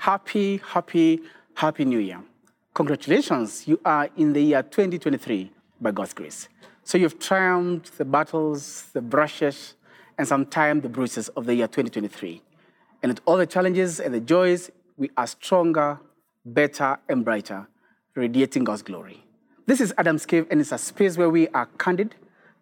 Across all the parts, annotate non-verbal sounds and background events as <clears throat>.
happy, happy, happy new year. Congratulations, you are in the year 2023 by God's grace. So you've triumphed the battles, the brushes, and sometimes the bruises of the year 2023. And with all the challenges and the joys, we are stronger, better, and brighter, radiating God's glory. This is Adam's Cave, and it's a space where we are candid,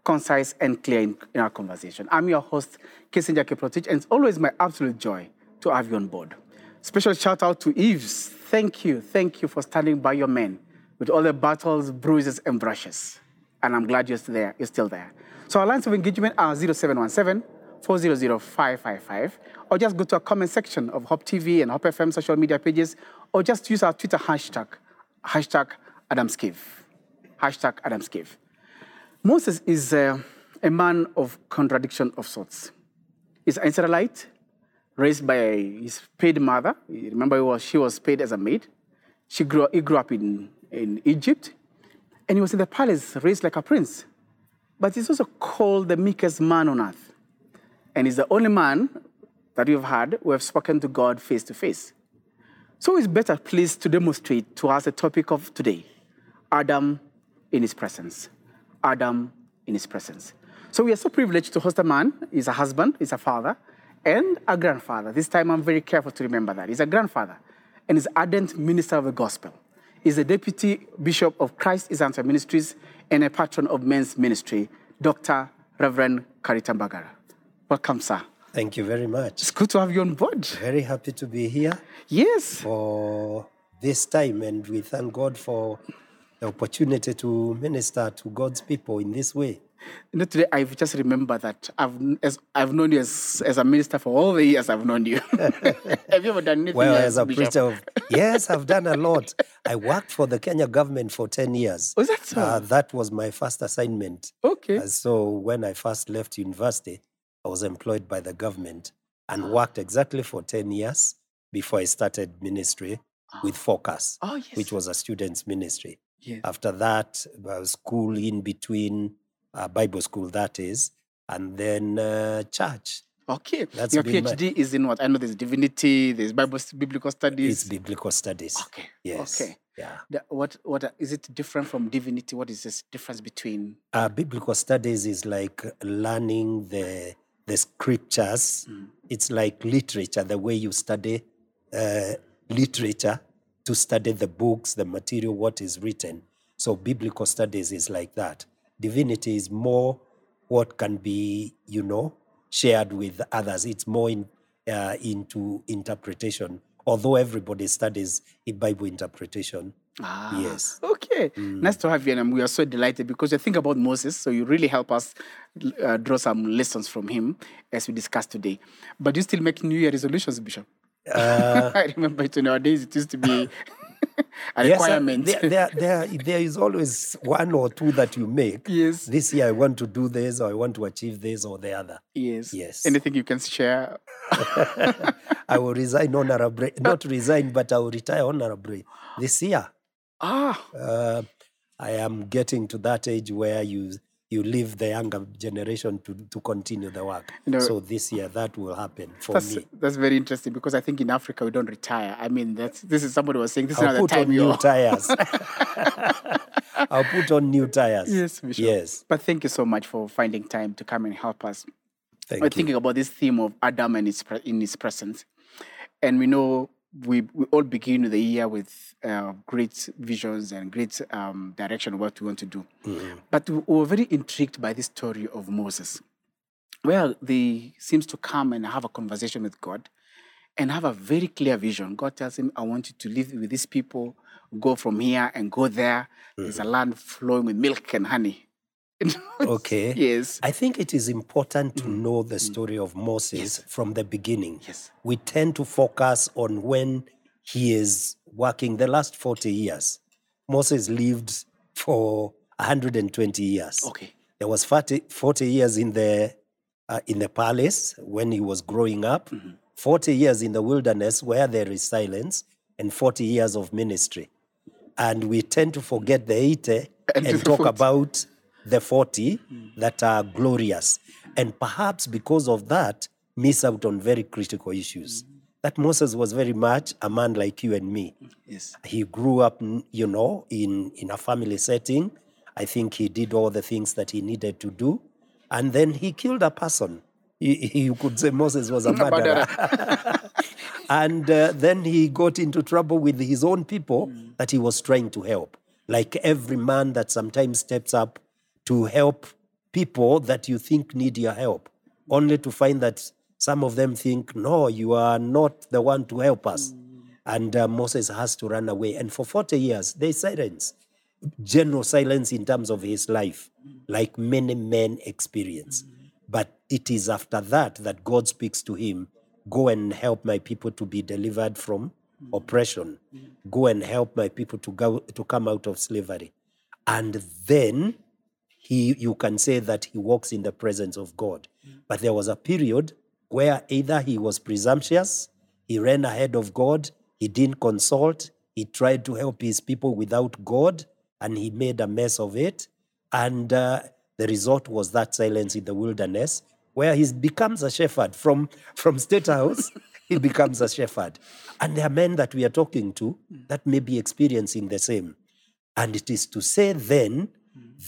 concise, and clear in, in our conversation. I'm your host, Kissinger Kiprotich, and it's always my absolute joy to have you on board. Special shout out to Eves. Thank you, thank you for standing by your men with all the battles, bruises, and brushes. And I'm glad you're still there. You're still there. So our lines of engagement are 0717 400 555, or just go to our comment section of Hope TV and Hope FM social media pages, or just use our Twitter hashtag, hashtag Adam's Cave. Hashtag Adam's Cave. Moses is uh, a man of contradiction of sorts. He's an Israelite, raised by his paid mother. Remember, she was paid as a maid. She grew, he grew up in, in Egypt, and he was in the palace, raised like a prince. But he's also called the meekest man on earth. And he's the only man that we've had who have spoken to God face to face. So he's better pleased to demonstrate to us the topic of today Adam in his presence. Adam in his presence. So we are so privileged to host a man. He's a husband, he's a father, and a grandfather. This time I'm very careful to remember that. He's a grandfather and he's ardent minister of the gospel. He's the deputy bishop of Christ is Answer Ministries and a patron of men's ministry, Dr. Reverend Karita Mbagara. Welcome, sir. Thank you very much. It's good to have you on board. Very happy to be here Yes. for this time, and we thank God for the opportunity to minister to God's people in this way. You know, today I've just remembered that I've as I've known you as, as a minister for all the years I've known you. <laughs> have you ever done anything Well, else, as a preacher, of, yes, I've done a lot. I worked for the Kenya government for 10 years. Was that so? Uh, that was my first assignment. okay. Uh, so when I first left university, I was employed by the government and worked exactly for 10 years before I started ministry with Focus, oh yes. which was a student's ministry. yes. After that, uh, school in between, uh, Bible school that is, and then uh, church. Okay. That's Your been my- PhD is in what? I know there's divinity, there's Bible biblical studies. It's biblical studies. okay. Yes. Okay. Yeah. The- what what is it different from divinity? What is this difference between? Uh, biblical studies is like learning the the scriptures. Mm. It's like literature, the way you study uh, literature to study the books, the material, what is written. So biblical studies is like that. Divinity is more what can be, you know, shared with others. It's more in, uh, into interpretation. Although everybody studies in Bible interpretation. Ah, Yes. Okay. Nice to have you, and we are so delighted because you think about Moses, so you really help us uh, draw some lessons from him as we discuss today. But you still make New Year resolutions, Bishop. Uh, <laughs> I remember it days It used to be <laughs> a Yes, requirement. there, there, there, there is always one or two that you make. yes. This year I want to do this, or I want to achieve this or the other. Yes. Yes. Anything you can share? <laughs> I will resign honorably, not resign, but I will retire honorably this year. Ah, Uh, I am getting to that age where you you leave the younger generation to, to continue the work. You know, so this year that will happen for that's me. that's very interesting because I think in Africa we don't retire. I mean, that's this is somebody was saying this is I'll another put on new tires. <laughs> <laughs> I'll put on new tires. Yes, Bishop. Yes. But thank you so much for finding time to come and help us Thank we're you. thinking about this theme of Adam and his in his presence, and we know we we all begin the year with uh, great visions and great um, direction of what we want to do. Mhm. But we were very intrigued by this story of Moses, where they seems to come and have a conversation with God, and have a very clear vision. God tells him, "I want you to live with these people, go from here and go there. There's a land flowing with milk and honey." Okay. <laughs> yes. I think it is important to Mm. know the story of Moses from the beginning. Yes. We tend to focus on when he is working the last 40 years. Moses lived for 120 years. Okay. There was 40, 40 years in the uh, in the palace when he was growing up, Mm-hmm. 40 years in the wilderness where there is silence, and 40 years of ministry. And we tend to forget the 80 And and, <laughs> talk 40. about the 40 that are glorious. And perhaps because of that, miss out on very critical issues. that Moses was very much a man like you and me. Yes. He grew up, you know, in, in a family setting. I think he did all the things that he needed to do. And then he killed a person. You, you could say Moses was a <laughs> murderer. <laughs> and uh, then he got into trouble with his own people that he was trying to help. Like every man that sometimes steps up to help people that you think need your help, only to find that some of them think, no, you are not the one to help us. And uh, Moses has to run away. And for 40 years, there's silence, general silence in terms of his life, like many men experience. But it is after that that God speaks to him go and help my people to be delivered from oppression, go and help my people to, go, to come out of slavery. And then he you can say that he walks in the presence of God. But there was a period where either he was presumptuous, he ran ahead of God, he didn't consult, he tried to help his people without God, and he made a mess of it. And uh, the result was that silence in the wilderness, where he becomes a shepherd from, from state house. <laughs> he becomes a shepherd. And there are men that we are talking to that may be experiencing the same. And it is to say then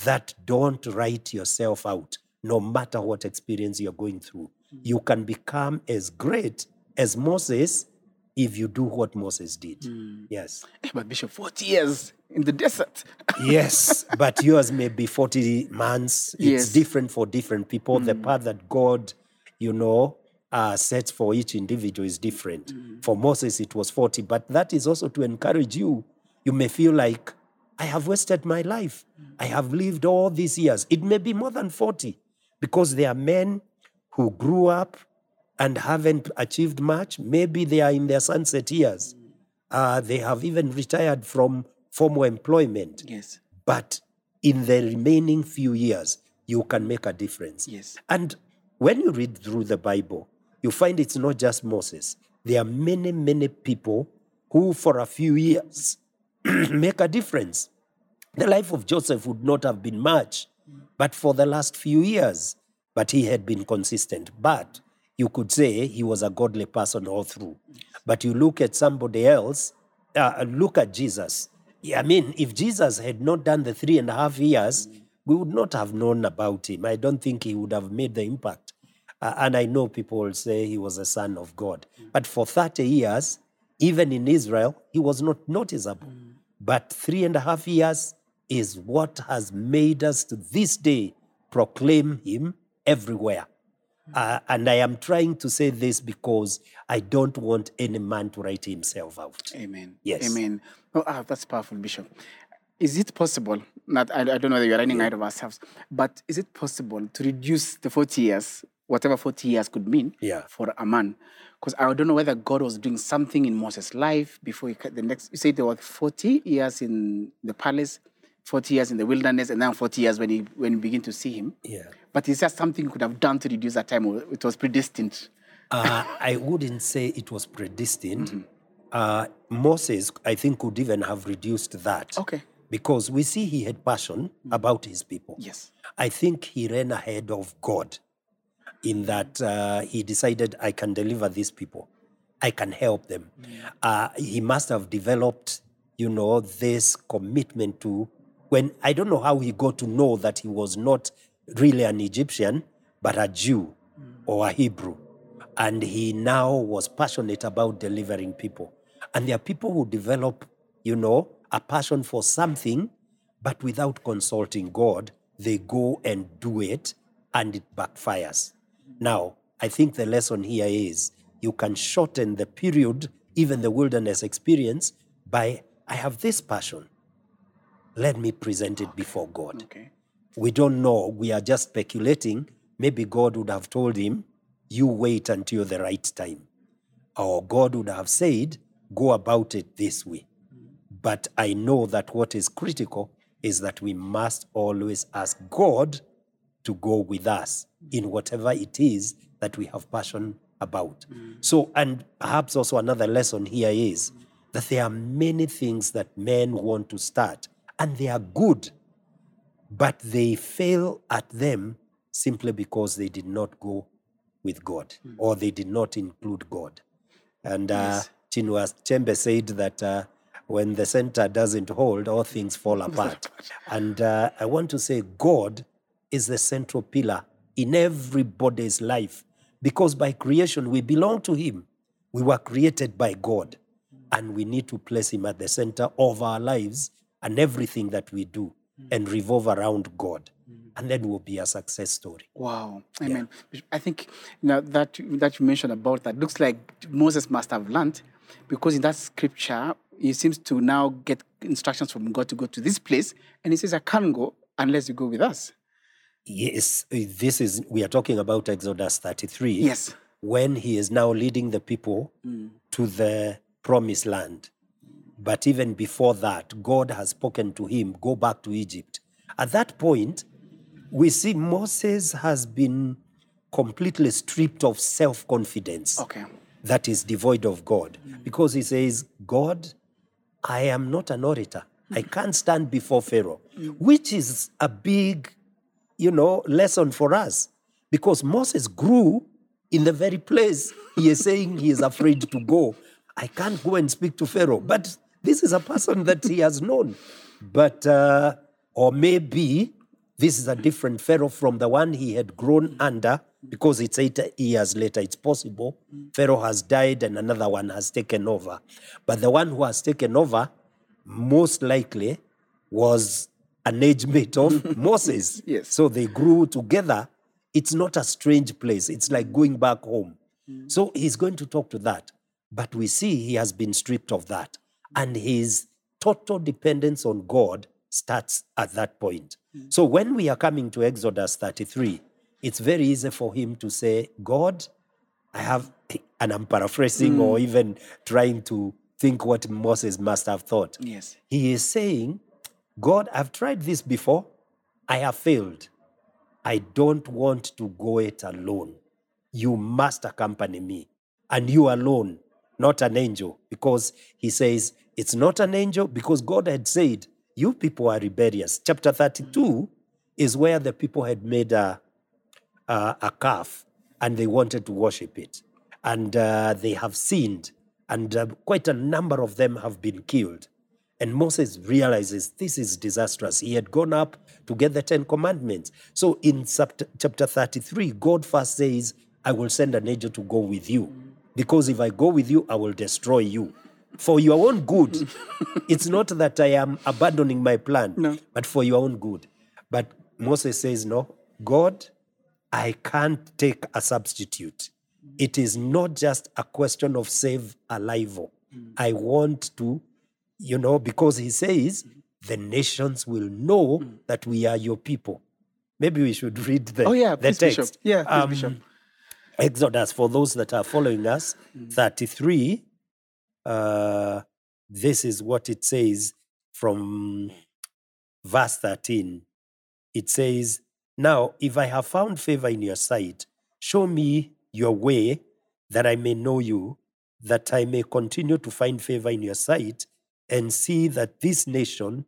that don't write yourself out, no matter what experience you're going through. You can become as great as Moses if you do what Moses did. Yes. Eh, But Bishop, 40 years in the desert. <laughs> Yes, but yours may be 40 months. It's Yes. different for different people. The path that God, you know, uh, sets for each individual is different. For Moses, it was 40, but that is also to encourage you. You may feel like, I have wasted my life. I have lived all these years. It may be more than 40 because there are men who grew up and haven't achieved much. Maybe they are in their sunset years. Uh, they have even retired from formal employment Yes. but in the remaining few years, you can make a difference. Yes. And when you read through the Bible, you find it's not just Moses. There are many, many people who, for a few years, <clears throat> make a difference. The life of Joseph would not have been much, but for the last few years, but he had been consistent. But you could say he was a godly person all through. But you look at somebody else, uh, look at Jesus. I mean, if Jesus had not done the three and a half years, we would not have known about him. I don't think he would have made the impact. Uh, and I know people say he was a son of God. But for 30 years, even in Israel, he was not noticeable. But three and a half years is what has made us to this day proclaim him everywhere. Uh, and I am trying to say this because I don't want any man to write himself out. Amen. Yes. Amen. Oh, ah, that's powerful, Bishop. Is it possible? Not, I, I don't know that you're running out of ourselves, but is it possible to reduce the 40 years, whatever 40 years could mean, Yeah. for a man? Because I don't know whether God was doing something in Moses' life before he cut the next. You say there were 40 years in the palace, 40 years in the wilderness, and then 40 years when he when you begin to see him. Yeah. But is there something you could have done to reduce that time, or it was predestined? Uh, I wouldn't say it was predestined. Uh, Moses, I think, could even have reduced that. Okay. Because we see he had passion about his people. Yes. I think he ran ahead of God in that uh, he decided, I can deliver these people, I can help them. Uh, he must have developed, you know, this commitment to when I don't know how he got to know that he was not really an Egyptian, but a Jew or a Hebrew. And he now was passionate about delivering people. And there are people who develop, you know, a passion for something, but without consulting God, they go and do it and it backfires. Now, I think the lesson here is you can shorten the period, even the wilderness experience, by I have this passion. Let me present it before God. Okay. We don't know. We are just speculating. Maybe God would have told him, You wait until the right time. Or God would have said, Go about it this way. But I know that what is critical is that we must always ask God to go with us in whatever it is that we have passion about. So, and perhaps also another lesson here is that there are many things that men want to start and they are good, but they fail at them simply because they did not go with God or they did not include God. And uh, Yes. Chinua Achebe said that uh, when the center doesn't hold, all things fall <laughs> apart. and uh, I want to say God is the central pillar in everybody's life because by creation we belong to Him. We were created by God and we need to place Him at the center of our lives and everything that we do and revolve around God. And then we'll be a success story. Wow, amen. I think you know, that that you mentioned about that looks like Moses must have learned, because in that scripture he seems to now get instructions from God to go to this place, and he says, "I can't go unless you go with us." Yes, this is, we are talking about Exodus 33. Yes. When he is now leading the people mm. to the promised land. But even before that, God has spoken to him, go back to Egypt. At that point, we see Moses has been completely stripped of self confidence Okay. that is devoid of God. Because he says, God, I am not an orator. I can't stand before Pharaoh, mm. which is a big, you know, lesson for us. Because Moses grew in the very place he is saying he is afraid to go. I can't go and speak to Pharaoh. But this is a person that he has known. But, uh, or maybe this is a different Pharaoh from the one he had grown under because it's eight years later. It's possible. Pharaoh has died and another one has taken over. But the one who has taken over, most likely, was an age mate of <laughs> Moses. Yes. So they grew together. It's not a strange place. It's like going back home. Mm. So he's going to talk to that. But we see he has been stripped of that. And his total dependence on God starts at that point. Mm. So when we are coming to Exodus 33, it's very easy for him to say, God, I have, <coughs> and I'm paraphrasing or mm. even trying to think what Moses must have thought. Yes. He is saying, God, I've tried this before. I have failed. I don't want to go it alone. You must accompany me. And you alone, not an angel. Because he says, it's not an angel because God had said, You people are rebellious. Chapter 32 is where the people had made a, a, a calf and they wanted to worship it. And uh, they have sinned, and uh, quite a number of them have been killed. And Moses realizes this is disastrous. He had gone up to get the Ten Commandments. So in chapter chapter 33, God first says, I will send an angel to go with you. Because if I go with you, I will destroy you. For your own good. <laughs> it's not that I am abandoning my plan, No. but for your own good. But Moses says, No, God, I can't take a substitute. It is not just a question of save alive. Mm. I want to, you know, because he says the nations will know that we are your people. Maybe we should <laughs> read the, Oh yeah, the please, text. Bishop. Yeah, please, Um, Bishop. Exodus, for those that are following us, 33, uh, this is what it says from verse 13. It says, Now, if I have found favor in your sight, show me your way that I may know you, that I may continue to find favor in your sight, and see that this nation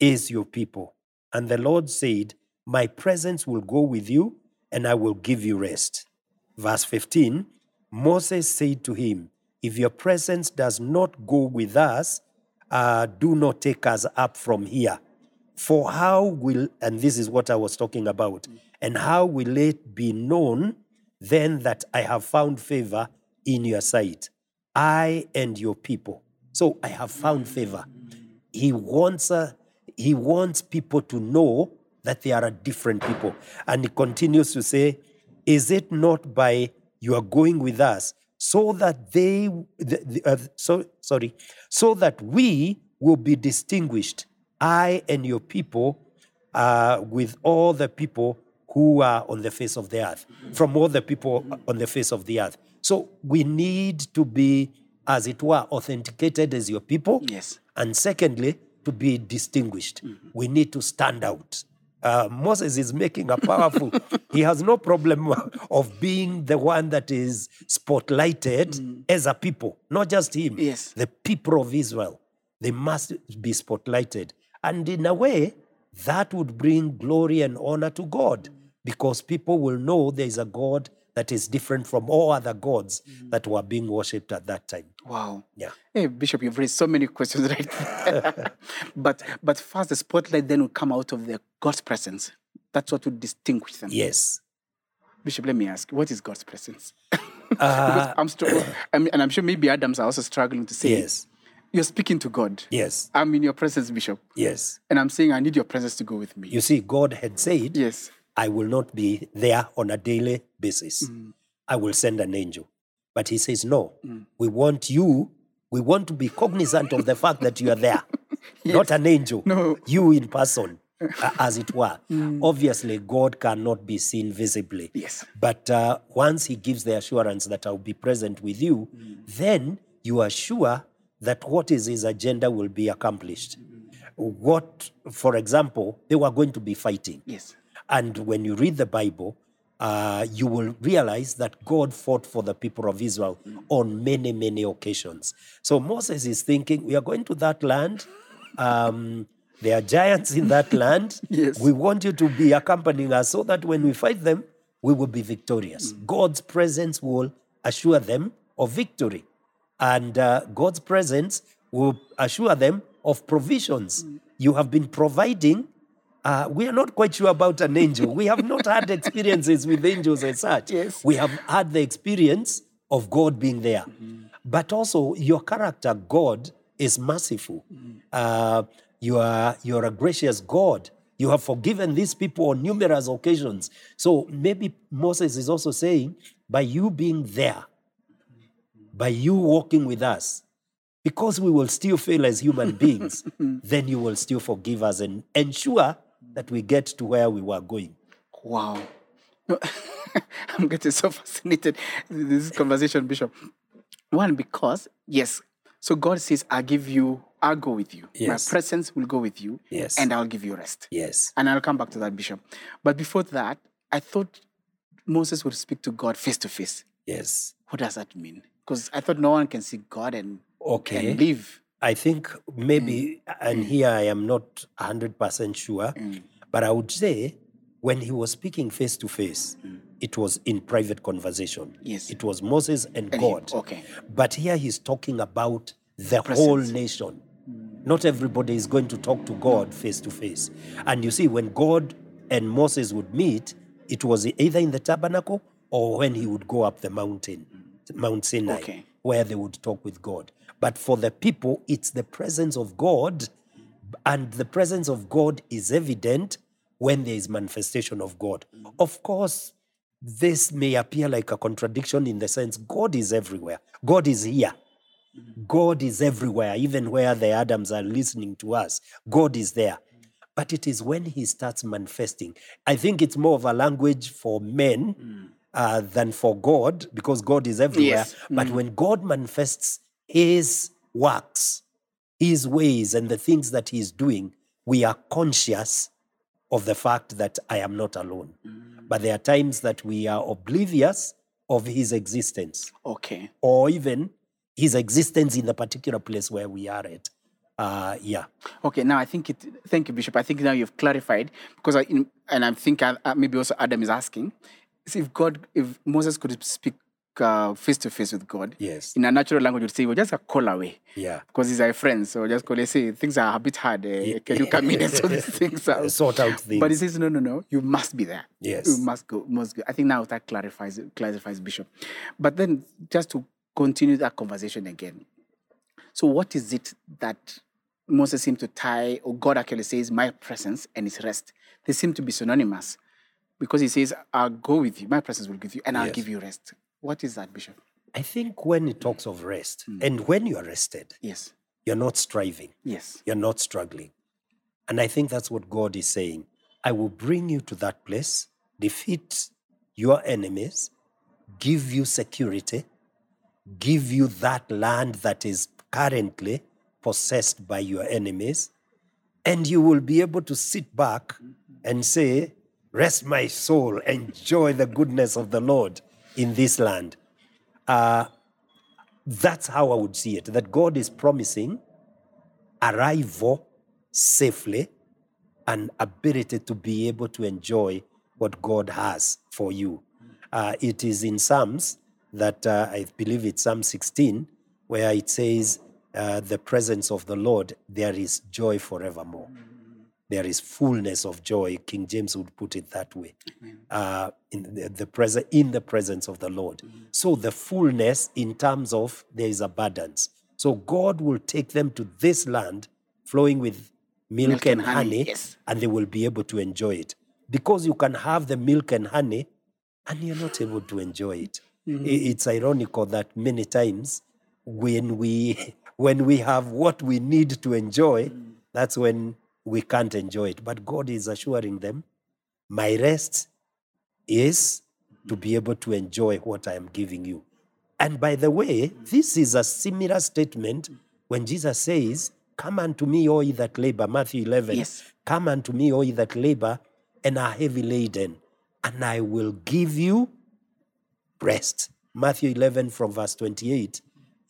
is your people. And the Lord said, My presence will go with you, and I will give you rest. Verse 15 Moses said to him, If your presence does not go with us, uh, do not take us up from here. For how will, and this is what I was talking about, and how will it be known then that I have found favor in your sight, I and your people? So I have found favor. He wants, uh, he wants people to know that they are a different people. And he continues to say, Is it not by you are going with us so that they, the, the, uh, so, sorry, so that we will be distinguished, I and your people, uh, with all the people who are on the face of the earth, from all the people on the face of the earth. So we need to be, as it were, authenticated as your people. Yes. And secondly, to be distinguished. We need to stand out. Uh, Moses is making a powerful, <laughs> he has no problem of being the one that is spotlighted as a people, not just him. Yes. The people of Israel, they must be spotlighted. And in a way, that would bring glory and honor to God because people will know there is a God that is different from all other gods that were being worshipped at that time. Wow. Yeah. Hey, Bishop, you've raised so many questions right there. <laughs> but but first, the spotlight then will come out of the God's presence. That's what would distinguish them. Yes. Bishop, let me ask, what is God's presence? <laughs> Uh, I'm struggling, and I'm sure maybe Adams are also struggling to say, yes. you're speaking to God. Yes. I'm in your presence, Bishop, Yes. and I'm saying I need your presence to go with me. You see, God had said, yes. I will not be there on a daily basis. Mm. I will send an angel. But he says, No, we want you, we want to be cognizant of the fact that you are there, <laughs> not an angel, No. you in person, uh, as it were. <laughs> Obviously, God cannot be seen visibly. Yes. But uh, once he gives the assurance that I'll be present with you, then you are sure that what is his agenda will be accomplished. What, for example, they were going to be fighting. Yes. And when you read the Bible, uh, you will realize that God fought for the people of Israel on many, many occasions. So Moses is thinking, we are going to that land. Um, there are giants in that <laughs> land. Yes. We want you to be accompanying us so that when we fight them, we will be victorious. God's presence will assure them of victory. And uh, God's presence will assure them of provisions. You have been providing uh, we are not quite sure about an angel. We have not had experiences with angels as such. Yes. We have had the experience of God being there. But also, your character, God, is merciful. Uh, you, are, you are a gracious God. You have forgiven these people on numerous occasions. So maybe Moses is also saying, by you being there, by you walking with us, because we will still fail as human beings, <laughs> then you will still forgive us and ensure that we get to where we were going. Wow. No, <laughs> I'm getting so fascinated with this conversation, Bishop. One, because, yes, so God says, I'll give you, I'll go with you. Yes. My presence will go with you. Yes. And I'll give you rest. Yes. And I'll come back to that, Bishop. But before that, I thought Moses would speak to God face to face. Yes. What does that mean? Because I thought no one can see God and, Okay. and live. I think maybe, mm. and mm. here I am not 100% sure, mm. but I would say when he was speaking face to face, it was in private conversation. Yes. It was Moses and, And he- God. okay. But here he's talking about the whole nation. Not everybody is going to talk to God face to face. And you see, when God and Moses would meet, it was either in the tabernacle or when he would go up the mountain, Mount Sinai, Okay. where they would talk with God. But for the people, it's the presence of God, and the presence of God is evident when there is manifestation of God. Of course, this may appear like a contradiction in the sense God is everywhere. God is here. God is everywhere, even where the Adams are listening to us. God is there. But it is when he starts manifesting. I think it's more of a language for men uh, than for God, because God is everywhere. Yes. But when God manifests his works, his ways, and the things that he is doing, we are conscious of the fact that I am not alone. But there are times that we are oblivious of his existence Okay. or even his existence in the particular place where we are at. Uh, yeah. Okay, now I think it. Thank you, Bishop. I think now you've clarified because I, in, and I think uh, uh, maybe also Adam is asking, if God, if Moses could speak face to face with God, Yes. in a natural language, you'd say, well, just a call away. Yeah. Because he's our friend, so just call. Let's say things are a bit hard. Uh, Can you come in and sort these <laughs> things out? Sort out things. But he says, no, no, no. You must be there. Yes. You must go. Must go. I think now that clarifies clarifies Bishop. But then just to continue that conversation again. So what is it that Moses seemed to tie, or God actually says, my presence and his rest? They seem to be synonymous because he says, I'll go with you, my presence will give you, and I'll Yes. give you rest. What is that, Bishop? I think when it talks of rest, hmm. and when you are rested, Yes. you're not striving, Yes. you're not struggling. And I think that's what God is saying. I will bring you to that place, defeat your enemies, give you security, give you that land that is currently possessed by your enemies, and you will be able to sit back and say, Rest my soul, enjoy the goodness of the Lord in this land. Uh, that's how I would see it that God is promising arrival safely and ability to be able to enjoy what God has for you. Uh, it is in Psalms that uh, I believe it's Psalm 16, where it says, uh, The presence of the Lord, there is joy forevermore. There is fullness of joy. King James would put it that way. Uh, in the, the present, in the presence of the Lord. Mm-hmm. So the fullness in terms of there is abundance. So God will take them to this land flowing with milk, Milk and, and honey, honey, yes. and they will be able to enjoy it. Because you can have the milk and honey and you're not able to enjoy it. Mm-hmm. I- It's ironical that many times when we <laughs> when we have what we need to enjoy, mm. that's when we can't enjoy it. But God is assuring them, my rest is to be able to enjoy what I am giving you. And by the way, this is a similar statement when Jesus says, Come unto me, all ye that labor, Matthew 11. Yes. Come unto me, all ye that labor and are heavy laden, and I will give you rest. Matthew 11 from verse 28.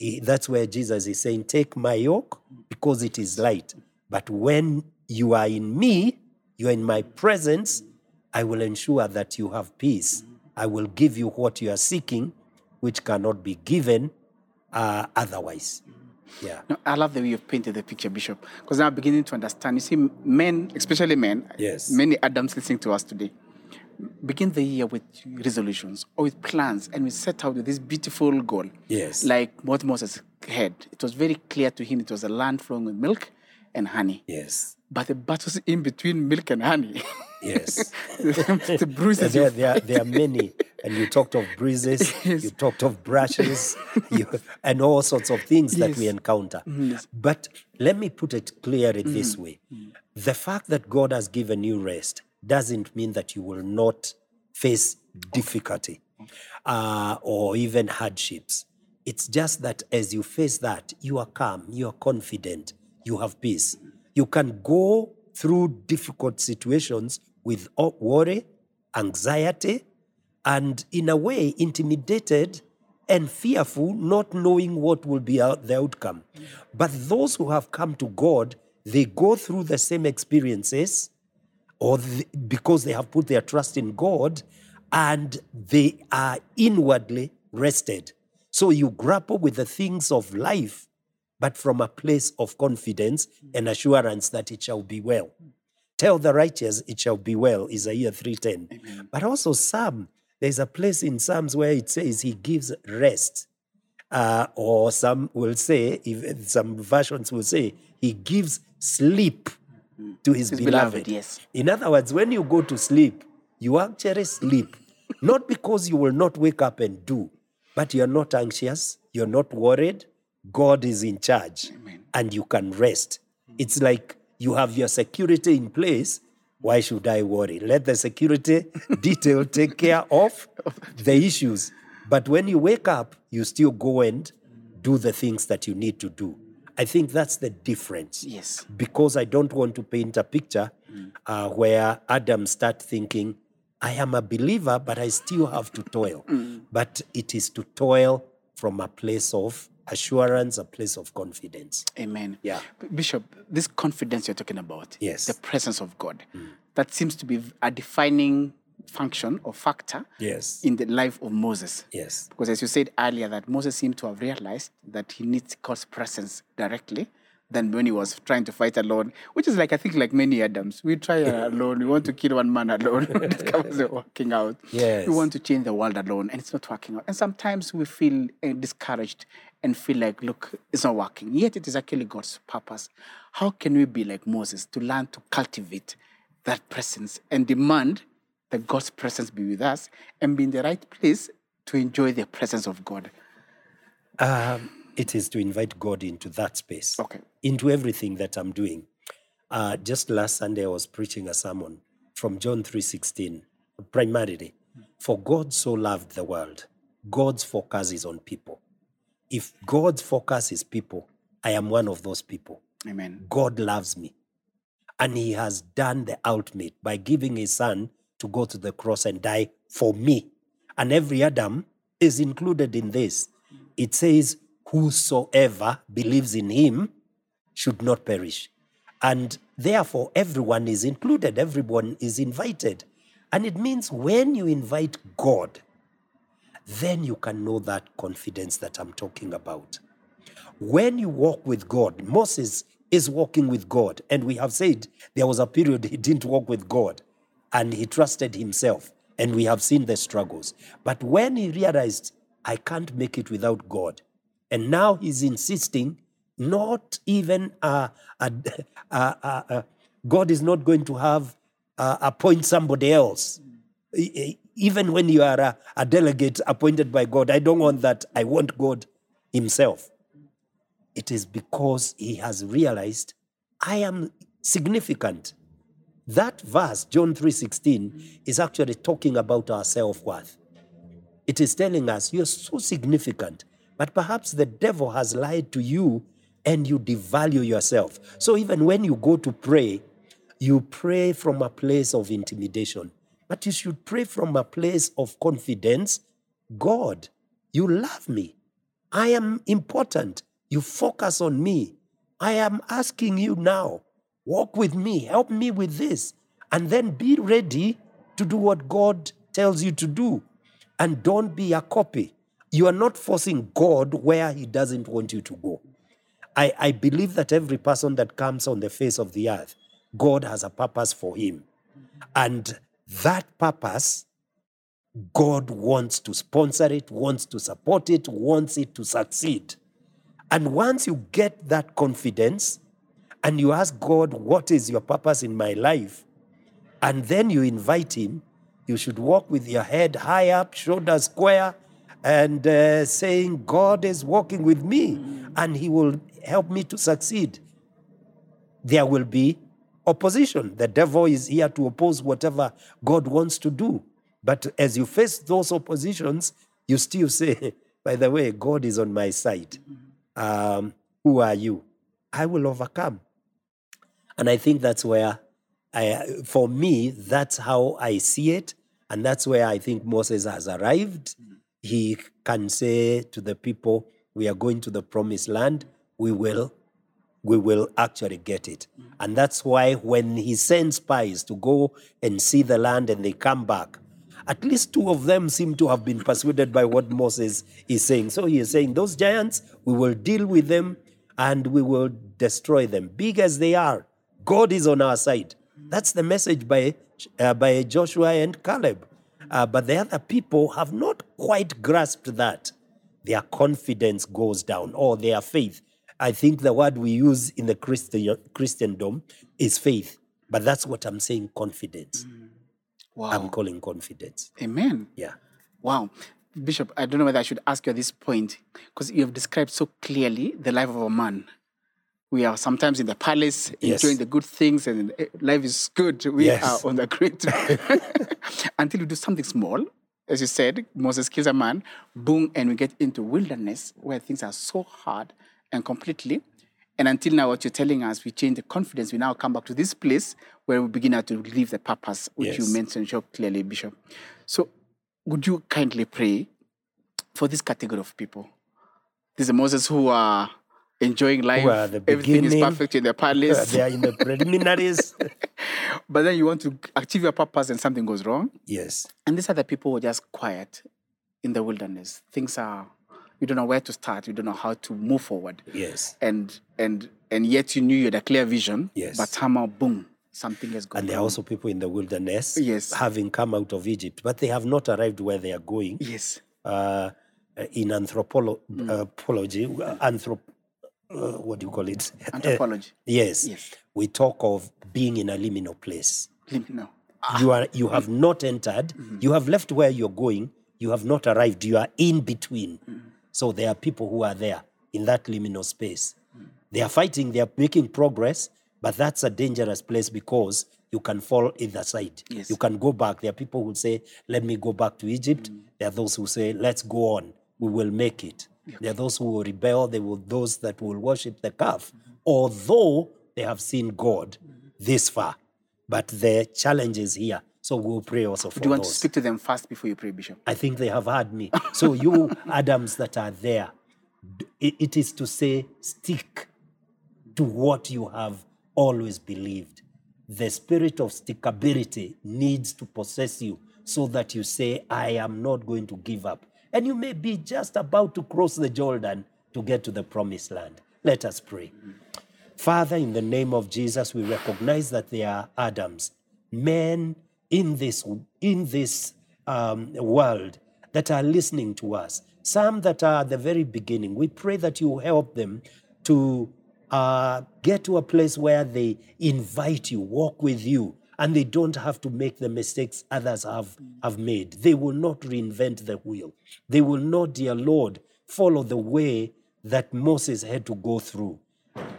eh, That's where Jesus is saying, Take my yoke because it is light. But when you are in me, you are in my presence, I will ensure that you have peace. I will give you what you are seeking, which cannot be given uh, otherwise. Yeah. No, I love the way you've painted the picture, Bishop, because now I'm beginning to understand. You see, men, especially men, Yes. many Adams listening to us today, begin the year with resolutions or with plans, and we set out with this beautiful goal. Yes. Like what Moses had. It was very clear to him it was a land flowing with milk and honey. Yes. But the battles in between milk and honey, Yes. <laughs> the bruises there, there, there are many. And you talked of bruises, <laughs> you talked of brushes, <laughs> you, and all sorts of things that we mm, Yes. encounter. But let me put it clearly this mm, way mm. the fact that God has given you rest doesn't mean that you will not face difficulty uh, or even hardships. It's just that as you face that, you are calm, you are confident, you have peace. You can go through difficult situations with worry, anxiety, and in a way intimidated and fearful, not knowing what will be uh, the outcome. But those who have come to God, they go through the same experiences or th- because they have put their trust in God and they are inwardly rested. So you grapple with the things of life, but from a place of confidence and assurance that it shall be well. Tell the righteous it shall be well, Isaiah 3:10. But also Psalm, there's a place in Psalms where it says he gives rest. Uh, or some will say, if some versions will say, he gives sleep to his, His beloved. beloved, yes. In other words, when you go to sleep, you actually sleep. not because you will not wake up and do, but you're not anxious, you're not worried. God is in charge and you can rest. It's like you have your security in place. Why should I worry? Let the security <laughs> detail take care of the issues. But when you wake up, you still go and do the things that you need to do. I think that's the difference Yes. because I don't want to paint a picture uh, where Adam start thinking, I am a believer, but I still have to toil. But it is to toil from a place of assurance, a place of confidence. Amen. Yeah. Bishop, this confidence you're talking about, Yes. the presence of God, that seems to be a defining function or factor Yes. in the life of Moses. Yes. Because as you said earlier, that Moses seemed to have realized that he needs God's presence directly than when he was trying to fight alone, which is like, I think, like many Adams. We try <laughs> alone, we want to kill one man alone, it discovers it working out. Yes. We want to change the world alone, and it's not working out. And sometimes we feel uh, discouraged and feel like, look, it's not working. Yet it is actually God's purpose. How can we be like Moses to learn to cultivate that presence and demand that God's presence be with us and be in the right place to enjoy the presence of God? Um, it is to invite God into that space, Okay. into everything that I'm doing. Uh, just last Sunday, I was preaching a sermon from John 3.16, primarily. For God so loved the world. God's focus is on people. If God's focus is people, I am one of those people. Amen. God loves me. And he has done the ultimate by giving his son to go to the cross and die for me. And every Adam is included in this. It says, Whosoever believes in him should not perish. And therefore, everyone is included, everyone is invited. And it means when you invite God then you can know that confidence that I'm talking about. When you walk with God, Moses is walking with God. And we have said there was a period he didn't walk with God and he trusted himself. And we have seen the struggles. But when he realized, I can't make it without God, and now he's insisting, not even uh, <laughs> uh, uh, uh, God is not going to have appoint somebody else. Even when you are a, a delegate appointed by God, I don't want that. I want God Himself. It is because He has realized I am significant. That verse, John 3:16, is actually talking about our self-worth. It is telling us you're so significant, but perhaps the devil has lied to you and you devalue yourself. So even when you go to pray, you pray from a place of intimidation, but you should pray from a place of confidence. God, you love me. I am important. You focus on me. I am asking you now, walk with me, help me with this, and then be ready to do what God tells you to do. And don't be a copy. You are not forcing God where He doesn't want you to go. I, I believe that every person that comes on the face of the earth, God has a purpose for him. And that purpose, God wants to sponsor it, wants to support it, wants it to succeed. And once you get that confidence and you ask God, What is your purpose in my life? And then you invite Him, you should walk with your head high up, shoulders square, and uh, saying, God is walking with me and He will help me to succeed. There will be opposition. The devil is here to oppose whatever God wants to do. But as you face those oppositions, you still say, <laughs> by the way, God is on my side. Um, who are you? I will overcome. And I think that's where, I, for me, that's how I see it. And that's where I think Moses has arrived. He can say to the people, We are going to the promised land. We will, we will actually get it. And that's why when he sends spies to go and see the land and they come back, at least two of them seem to have been persuaded by what Moses is saying. So he is saying, Those giants, we will deal with them and we will destroy them, big as they are. God is on our side. That's the message by, uh, by Joshua and Caleb. Uh, but the other people have not quite grasped that. Their confidence goes down, or their faith. I think the word we use in the Christian, Christendom is faith, but that's what I'm saying confidence. Wow. I'm calling confidence. Amen. Yeah. Wow. Bishop, I don't know whether I should ask you at this point because you have described so clearly the life of a man. We are sometimes in the palace Yes. enjoying the good things and eh, life is good. We Yes. are on the great <laughs> <laughs> until we do something small. As you said, Moses kills a man, boom, and we get into wilderness where things are so hard and completely. And until now, what you're telling us, we change the confidence. We now come back to this place where we begin to live the purpose, which you mentioned so clearly, Bishop. So, would you kindly pray for this category of people? These are Moses who are enjoying life. the Everything is perfect in the palace. they are in the <laughs> preliminaries. but then you want to achieve your purpose and something goes wrong. yes. And these are the people who are just quiet in the wilderness. Things are, you don't know where to start. You don't know how to move forward. Yes. And and and yet you knew you had a clear vision. Yes. But somehow, boom, something has gone And there are also people in the wilderness Yes. having come out of Egypt, but they have not arrived where they are going. Yes. uh, in anthropolo- Mm. uh, uh, anthrop- uh, what do you call it? <laughs> Anthropology. yes. Yes. We talk of being in a liminal place. Me. You are you have not entered. Mm-hmm. You have left where you're going. You have not arrived. You are in between. Mm-hmm. So there are people who are there in that liminal space. They are fighting. They are making progress, but that's a dangerous place because you can fall either side. Yes. You can go back. There are people who say, "Let me go back to Egypt." Mm. There are those who say, "Let's go on. We will make it." There are those who will rebel. There will those that will worship the calf, Mm-hmm. although they have seen God this far. But the challenge is here. So we'll pray also for Do you want to speak to them first before you pray, Bishop? I think they have heard me. So you <laughs> Adams that are there, it- it is to say, stick to what you have always believed. The spirit of stickability needs to possess you so that you say, I am not going to give up. and you may be just about to cross the Jordan to get to the promised land. Let us pray. Father, in the name of Jesus, we recognize that they are Adams, men in this, in this um, world that are listening to us, some that are at the very beginning. We pray that you help them to uh, get to a place where they invite you, walk with you, and they don't have to make the mistakes others have, have made. They will not reinvent the wheel. They will not, dear Lord, follow the way that Moses had to go through.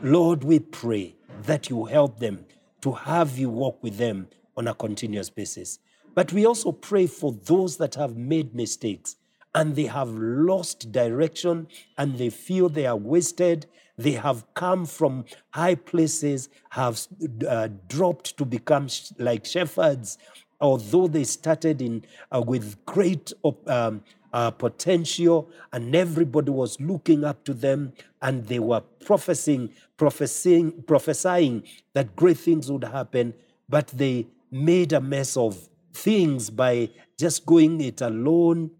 Lord, we pray that you help them to have you walk with them on a continuous basis. But we also pray for those that have made mistakes and they have lost direction and they feel they are wasted. They have come from high places, have uh, dropped to become sh- like shepherds, although they started in uh, with great um, uh, potential and everybody was looking up to them and they were prophesying, prophesying, prophesying that great things would happen, but they made a mess of things by just going it alone.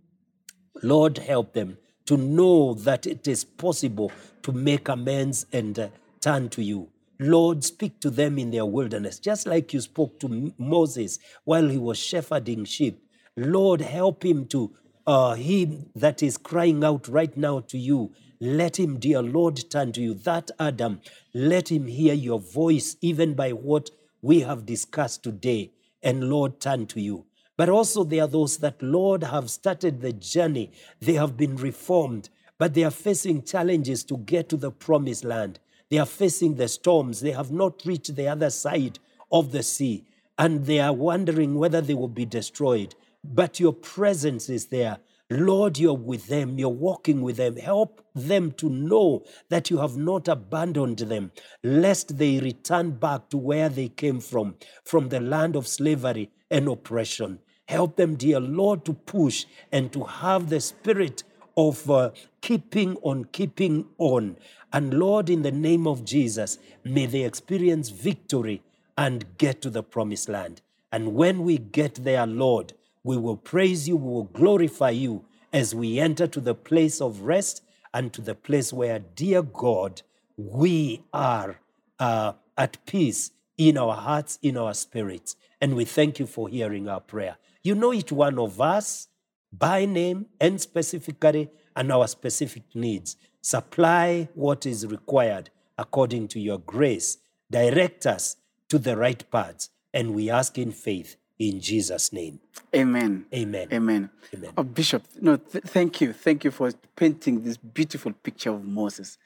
Lord, help them to know that it is possible to make amends and uh, turn to you. Lord, speak to them in their wilderness, just like you spoke to Moses while he was shepherding sheep. Lord, help him to, uh, him that is crying out right now to you, let him, dear Lord, turn to you. That Adam, let him hear your voice, even by what we have discussed today, and Lord, turn to you. But also, there are those that, Lord, have started the journey. They have been reformed, but they are facing challenges to get to the promised land. They are facing the storms. They have not reached the other side of the sea, and they are wondering whether they will be destroyed. But your presence is there. Lord, you're with them, you're walking with them. Help them to know that you have not abandoned them, lest they return back to where they came from, from the land of slavery and oppression. Help them, dear Lord, to push and to have the spirit of uh, keeping on, keeping on. And Lord, in the name of Jesus, may they experience victory and get to the promised land. And when we get there, Lord, we will praise you, we will glorify you as we enter to the place of rest and to the place where, dear God, we are uh, at peace in our hearts, in our spirits. And we thank you for hearing our prayer. You know each one of us by name and specifically and our specific needs. Supply what is required according to your grace. Direct us to the right paths. And we ask in faith in Jesus' name. Amen. Amen. Amen. Amen. Oh, Bishop, no, th- thank you. Thank you for painting this beautiful picture of Moses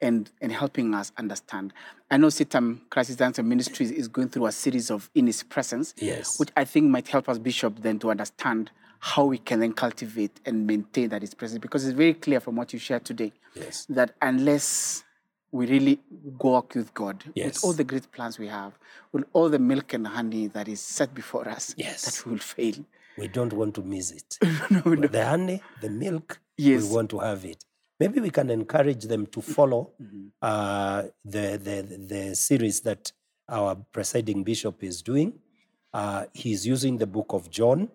and, and helping us understand. I know CITAM Crisis Answer Ministries is going through a series of In His Presence, Yes. which I think might help us, Bishop, then to understand how we can then cultivate and maintain that His presence. Because it's very clear from what you shared today Yes. that unless we really walk with God, Yes. with all the great plans we have, with all the milk and honey that is set before us, Yes. that we will fail. We don't want to miss it. <laughs> no, no. The honey, the milk, Yes. we want to have it. Maybe we can encourage them to follow Mm-hmm. uh, the, the, the series that our presiding bishop is doing. Uh, he's using the book of John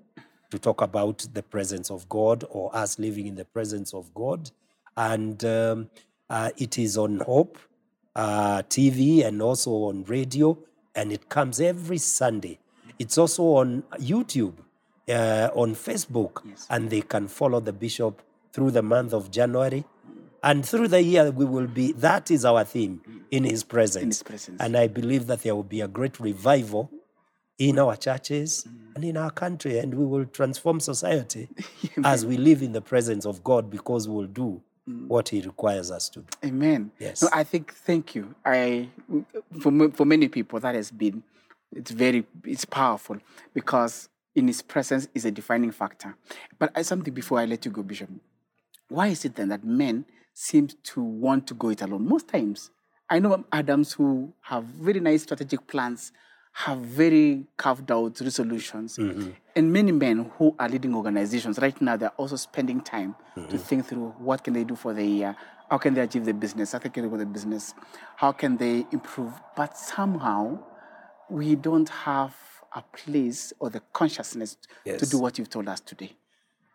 to talk about the presence of God or us living in the presence of God. And um, uh, it is on Hope uh, TV and also on radio, and it comes every Sunday. It's also on YouTube, uh, on Facebook, and they can follow the bishop through the month of January. And through the year, we will be, that is our theme, in his presence. his presence. And I believe that there will be a great revival in our churches and in our country, and we will transform society <laughs> as we live in the presence of God because we will do Mm. what He requires us to do. Amen. Yes. No, I think thank you. I for for many people that has been it's very it's powerful because in his presence is a defining factor. But I, something before I let you go, Bishop. Why is it then that men seem to want to go it alone? Most times, I know Adams who have very nice strategic plans, have very carved out resolutions, mm-hmm. and many men who are leading organizations right now they're also spending time to mm-hmm. think through what can they do for the year, how can they achieve the business, how can they do the business, how can they improve. But somehow, we don't have a place or the consciousness to do what you've told us today.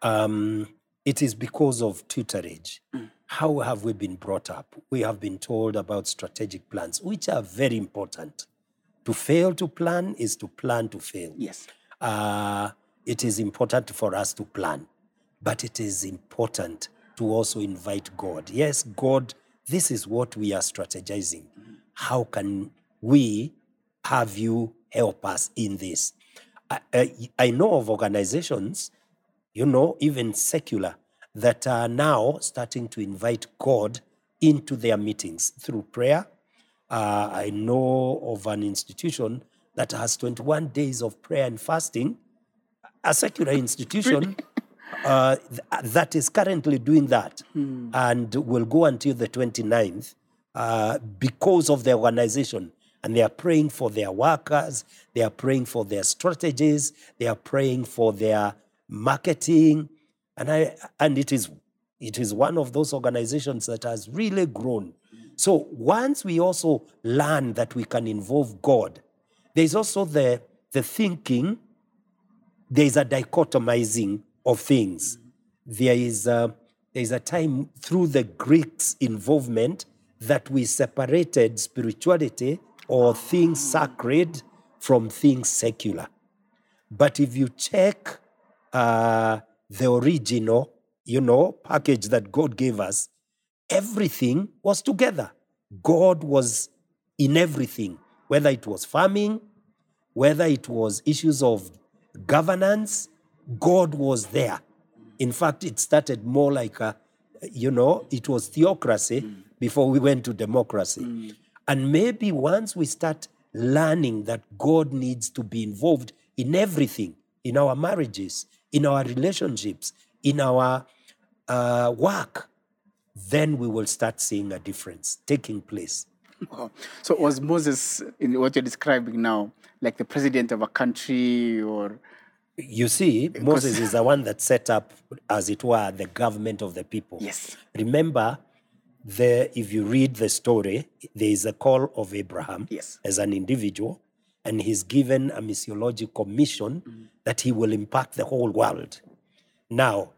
Um, It is because of tutorage. Mm. How have we been brought up? We have been told about strategic plans, which are very important. To fail to plan is to plan to fail. Yes. Uh, it is important for us to plan, but it is important to also invite God. Yes, God, this is what we are strategizing. How can we have you help us in this? I, I, I know of organizations, you know, even secular, that are now starting to invite God into their meetings through prayer. Uh, I know of an institution that has 21 days of prayer and fasting, a secular institution uh, th- that is currently doing that and will go until the 29th uh, because of the organization. And they are praying for their workers, they are praying for their strategies, they are praying for their marketing. And, I, and it, is, it is one of those organizations that has really grown. So once we also learn that we can involve God, there's also the, the thinking there's a dichotomizing of things. There is a, there is a time through the Greeks' involvement that we separated spirituality or things sacred from things secular. But if you check uh, the original, you know, package that God gave us, everything was together. God was in everything, whether it was farming, whether it was issues of governance, God was there. In fact, it started more like a, you know, it was theocracy before we went to democracy. And maybe once we start learning that God needs to be involved in everything, in our marriages, in our relationships, in our uh, work, then we will start seeing a difference taking place. Wow. So was Moses, in what you're describing now, like the president of a country or You see, Moses is the one that set up, as it were, the government of the people. Yes. Remember, the, if you read the story, there is a call of Abraham Yes. as an individual, and he's given a missiological mission mm-hmm. that he will impact the whole world. Now,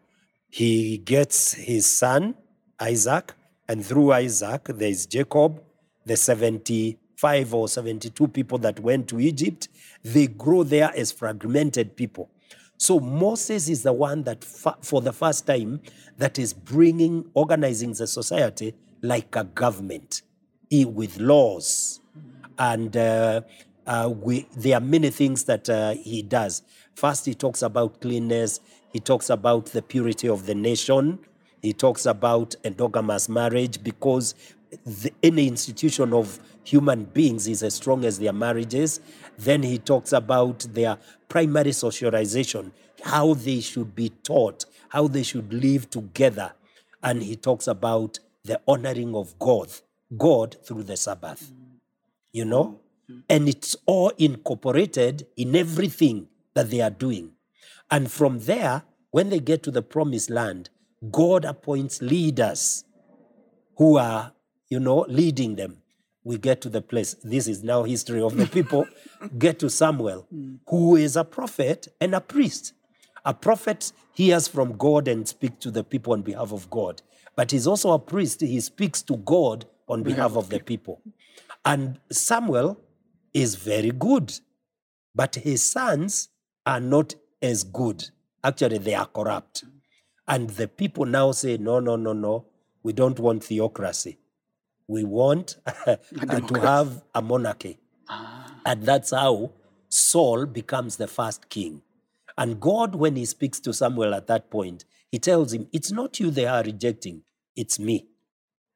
he gets his son, Isaac, and through Isaac, there is Jacob, the 75 or 72 people that went to Egypt. They grow there as fragmented people. So Moses is the one that, fa- for the first time, that is bringing, organizing the society like a government with laws. And uh, uh, we, there are many things that uh, he does. First, he talks about cleanness. He talks about the purity of the nation. He talks about endogamous marriage because the, any institution of human beings is as strong as their marriages. Then he talks about their primary socialization, how they should be taught, how they should live together. And he talks about the honoring of God, God through the Sabbath you know? And it's all incorporated in everything that they are doing. And from there, when they get to the promised land, God appoints leaders who are, you know, leading them. We get to the place, this is now history of the <laughs> people, get to Samuel, who is a prophet and a priest. A prophet hears from God and speaks to the people on behalf of God. But he's also a priest, he speaks to God on behalf of the people. And Samuel is very good, but his sons are not as good. Actually, they are corrupt. And the people now say, no, no, no, no, we don't want theocracy. We want <laughs> to have a monarchy. Ah. And that's how Saul becomes the first king. And God, when he speaks to Samuel at that point, he tells him, It's not you they are rejecting, it's me.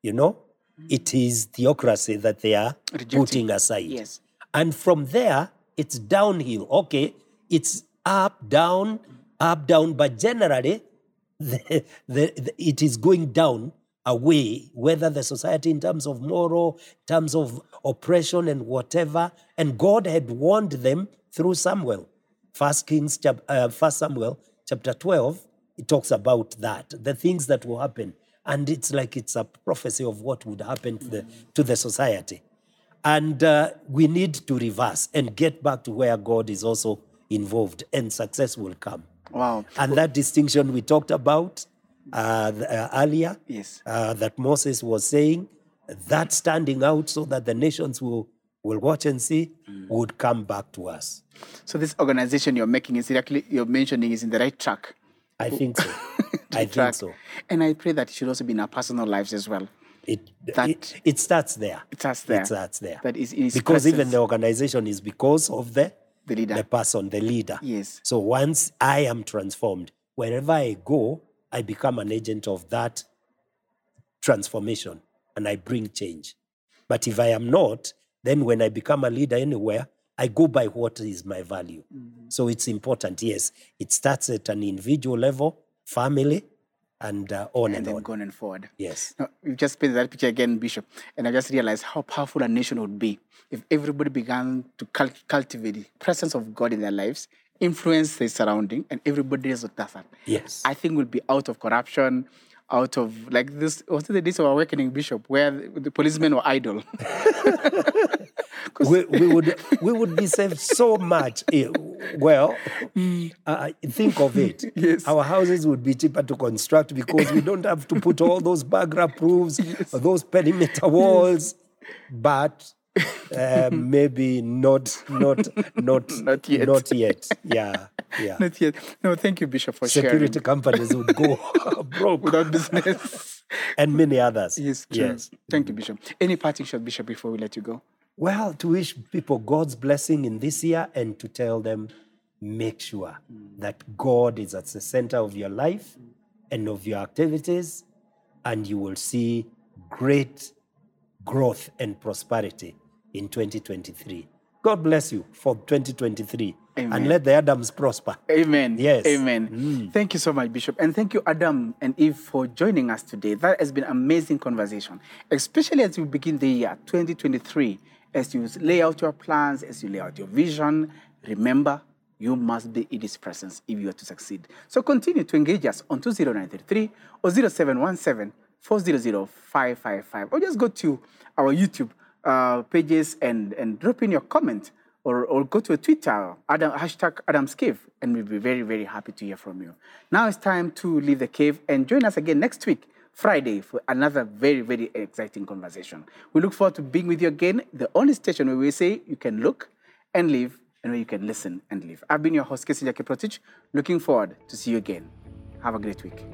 You know, mm. it is theocracy that they are Rejecting. putting aside. Yes. And from there, it's downhill. Okay, it's up, down, up, down, but generally, the, the, the- it is going down away, whether the society in terms of moral, terms of oppression and whatever. And God had warned them through Samuel. First Kings, chap- uh, First Samuel, chapter 12, it talks about that, the things that will happen. And it's like it's a prophecy of what would happen to the, to the society. And uh, we need to reverse and get back to where God is also involved, and success will come. Wow. And that distinction we talked about, uh, uh, earlier Yes. uh, that Moses was saying, that standing out so that the nations will, will watch and see would come back to us. So this organization you're making is actually you're mentioning is in the right track. I think so. <laughs> I track. think so. And I pray that it should also be in our personal lives as well. It, That- it, it starts there. It starts there. It starts there. That is because even the organization is because of the The leader. the person, the leader. Yes. So once I am transformed, wherever I go, I become an agent of that transformation and I bring change. But if I am not, then when I become a leader anywhere, I go by what is my value. Mm-hmm. So it's important. Yes, it starts at an individual level, family, and uh, on and and, then on. going and forward. Yes. Now, you just painted that picture again, Bishop, and I just realized how powerful a nation would be if everybody began to cul- cultivate the presence of God in their lives, influence their surrounding, and everybody else does that. Yes. I think we'll be out of corruption, out of like this. Was it the days of awakening, Bishop, where the, the policemen were idle? <laughs> <laughs> we, we would we would be saved so much. Eh, Well, uh, think of it. Mm. <laughs> Yes. Our houses would be cheaper to construct because we don't have to put all those background proofs, those perimeter walls, but uh, maybe not not not Not yet. Not yet. Yeah, yeah. Not yet. No, thank you, Bishop, for Security sharing. companies would go <laughs> broke, Without business. and many others. yes, true. yes. Thank you, Bishop. Any parting shot, Bishop, before we let you go? Well, to wish people God's blessing in this year and to tell them, make sure mm. that God is at the center of your life and of your activities, and you will see great growth and prosperity in 2023. God bless you for 2023 Amen. and let the Adams prosper. Amen. Yes. Amen. Thank you so much, Bishop. And thank you, Adam and Eve, for joining us today. That has been amazing conversation, especially as we begin the year 2023. As you lay out your plans, as you lay out your vision, remember you must be in His presence if you are to succeed. So continue to engage us on 20933 or 0717 400 555, or just go to our YouTube uh, pages and, and drop in your comment or, or go to a Twitter, Adam, hashtag Adam's Cave, and we'll be very, very happy to hear from you. Now it's time to leave the cave and join us again next week, Friday, for another very, very exciting conversation. We look forward to being with you again, the only station where we say you can look and live and where you can listen and live. I've been your host, Kesinja Kiprotich, looking forward to see you again. Have a great week.